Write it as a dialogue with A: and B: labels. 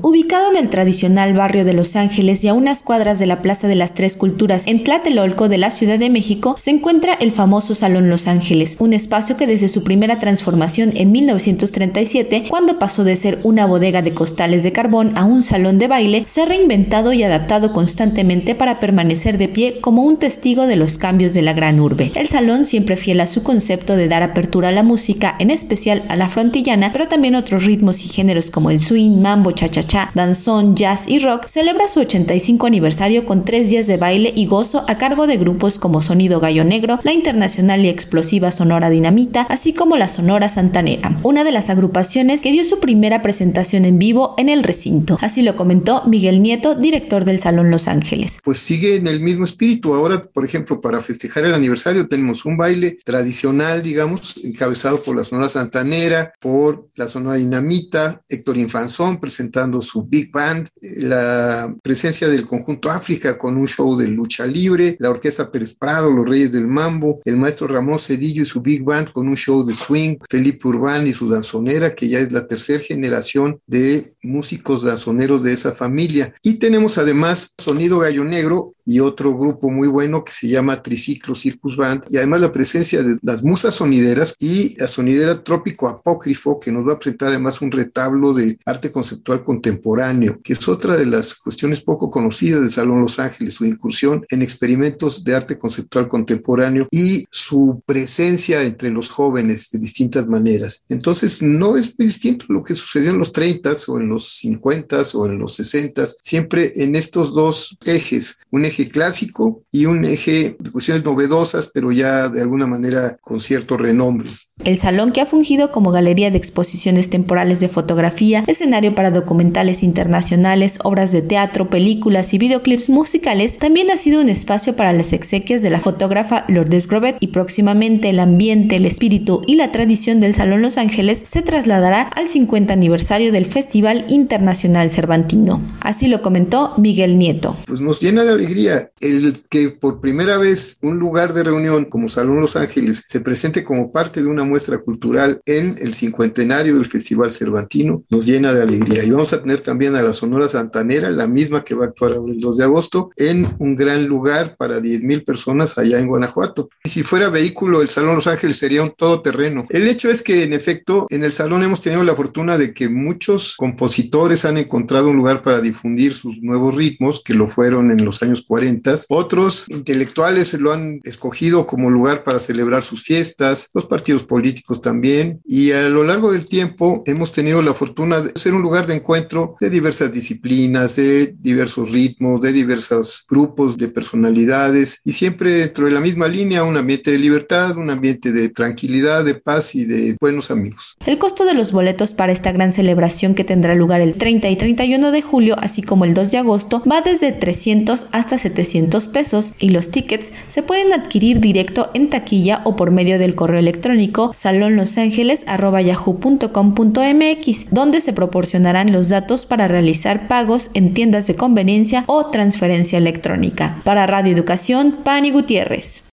A: Ubicado en el tradicional barrio de Los Ángeles y a unas cuadras de la Plaza de las Tres Culturas en Tlatelolco de la Ciudad de México, se encuentra el famoso Salón Los Ángeles, un espacio que desde su primera transformación en 1937, cuando pasó de ser una bodega de costales de carbón a un salón de baile, se ha reinventado y adaptado constantemente para permanecer de pie como un testigo de los cambios de la gran urbe. El salón, siempre fiel a su concepto de dar apertura a la música, en especial a la frontillana, pero también otros ritmos y géneros como el swing, mambo, cha danzón, jazz y rock, celebra su 85 aniversario con tres días de baile y gozo a cargo de grupos como Sonido Gallo Negro, la internacional y explosiva Sonora Dinamita, así como la Sonora Santanera, una de las agrupaciones que dio su primera presentación en vivo en el recinto. Así lo comentó Miguel Nieto, director del Salón Los Ángeles.
B: Pues sigue en el mismo espíritu. Ahora, por ejemplo, para festejar el aniversario tenemos un baile tradicional, digamos, encabezado por la Sonora Santanera, por la Sonora Dinamita, Héctor Infanzón presentando su big band, la presencia del conjunto África con un show de lucha libre, la orquesta Pérez Prado, los Reyes del Mambo, el maestro Ramón Cedillo y su big band con un show de swing, Felipe Urbán y su danzonera, que ya es la tercera generación de músicos danzoneros de esa familia. Y tenemos además Sonido Gallo Negro, y otro grupo muy bueno que se llama Triciclo Circus Band y además la presencia de las musas sonideras y la sonidera Trópico Apócrifo que nos va a presentar además un retablo de arte conceptual contemporáneo que es otra de las cuestiones poco conocidas de Salón Los Ángeles, su incursión en experimentos de arte conceptual contemporáneo y su presencia entre los jóvenes de distintas maneras. Entonces no es muy distinto lo que sucedió en los 30 o en los 50 o en los 60 siempre en estos dos ejes, un eje clásico y un eje de cuestiones novedosas, pero ya de alguna manera con cierto renombre.
A: El salón que ha fungido como galería de exposiciones temporales de fotografía, escenario para documentales internacionales, obras de teatro, películas y videoclips musicales, también ha sido un espacio para las exequias de la fotógrafa Lourdes Grobet y próximamente el ambiente, el espíritu y la tradición del Salón Los Ángeles se trasladará al 50 aniversario del Festival Internacional Cervantino. Así lo comentó Miguel Nieto.
B: Pues nos llena de alegría el que por primera vez un lugar de reunión como Salón Los Ángeles se presente como parte de una muestra cultural en el cincuentenario del Festival Cervantino nos llena de alegría. Y vamos a tener también a la Sonora Santanera, la misma que va a actuar el 2 de agosto, en un gran lugar para 10 mil personas allá en Guanajuato. Y si fuera vehículo, el Salón Los Ángeles sería un todoterreno. El hecho es que, en efecto, en el salón hemos tenido la fortuna de que muchos compositores han encontrado un lugar para difundir sus nuevos ritmos, que lo fueron en los años 40. Otros intelectuales lo han escogido como lugar para celebrar sus fiestas, los partidos políticos también. Y a lo largo del tiempo hemos tenido la fortuna de ser un lugar de encuentro de diversas disciplinas, de diversos ritmos, de diversos grupos de personalidades y siempre dentro de la misma línea un ambiente de libertad, un ambiente de tranquilidad, de paz y de buenos amigos.
A: El costo de los boletos para esta gran celebración que tendrá lugar el 30 y 31 de julio, así como el 2 de agosto, va desde 300 hasta 700 pesos y los tickets se pueden adquirir directo en taquilla o por medio del correo electrónico salonlosangeles.yahoo.com.mx donde se proporcionarán los para realizar pagos en tiendas de conveniencia o transferencia electrónica. Para Radio Educación, Pani Gutiérrez.